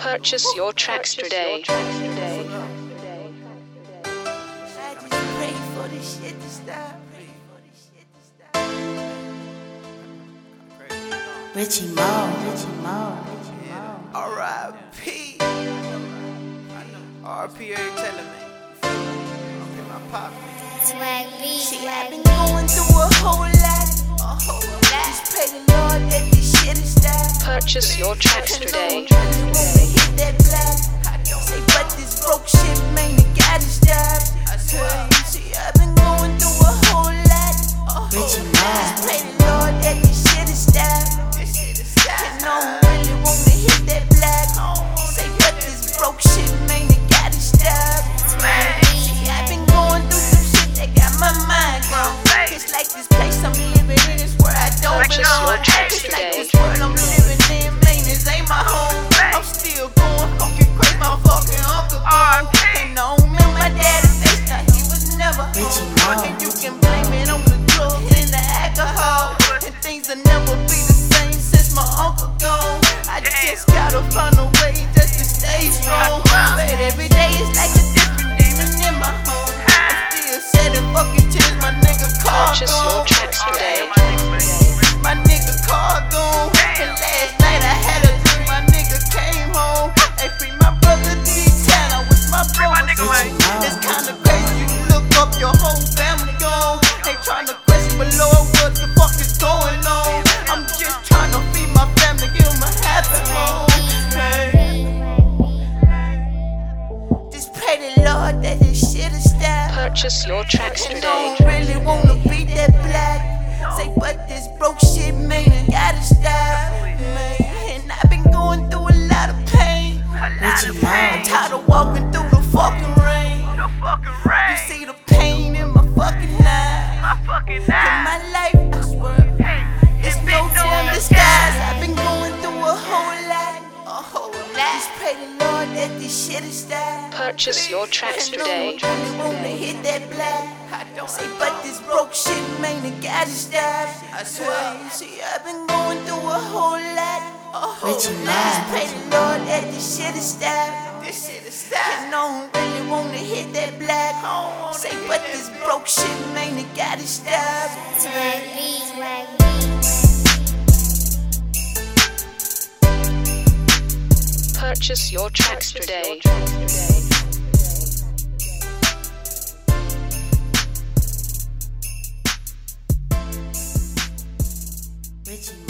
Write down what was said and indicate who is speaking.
Speaker 1: Purchase your tracks today.
Speaker 2: I just pray for this shit to stop.
Speaker 3: Richie Mo, Richie Mo, Richie Mo.
Speaker 2: R.I.P. R.P. Eric Taylor, man. Okay, my pop. See, I've been going through a whole lot. A whole lot. Just pray the Lord that this shit is stopped.
Speaker 1: Purchase your tracks today.
Speaker 2: It's like this place I'm living in is where I don't belong.
Speaker 1: your tracks
Speaker 2: It's like
Speaker 1: today.
Speaker 2: this world I'm living in, man, this ain't my home. I'm still going fucking crazy, my fucking uncle gone. And I don't remember my daddy face, now he was never home. And you can blame it on the drugs and the alcohol. And things will never be the same since my uncle gone. I just gotta find a way just to stay strong. But every day is like a different demon in my home. I'm still shedding fucking tears, bro. It's kinda crazy, you look up, your whole family gone. They tryna question, but Lord, what the fuck is going on? I'm just tryna feed my family, give them a happy home. Hey. Just pray the Lord that this shit is stopped.
Speaker 1: Purchase your tracks today.
Speaker 2: Don't really wanna be that black. Say, but this broke shit, man, gotta stop, In my life, I swear, it's no time disguise. I've been going through a whole lot, a whole lot. Just pray the Lord that this shit is stopped.
Speaker 1: Purchase your tracks today.
Speaker 2: don't really wanna hit that black. I don't say, but this broke shit, man, it gotta stop. I swear, see, I've been going through a whole lot. A whole lot. Just pray the Lord that this shit is stopped. This shit is stopped. Say, but this broke shit, man, it gotta stop.
Speaker 1: Purchase your tracks today.
Speaker 3: Richie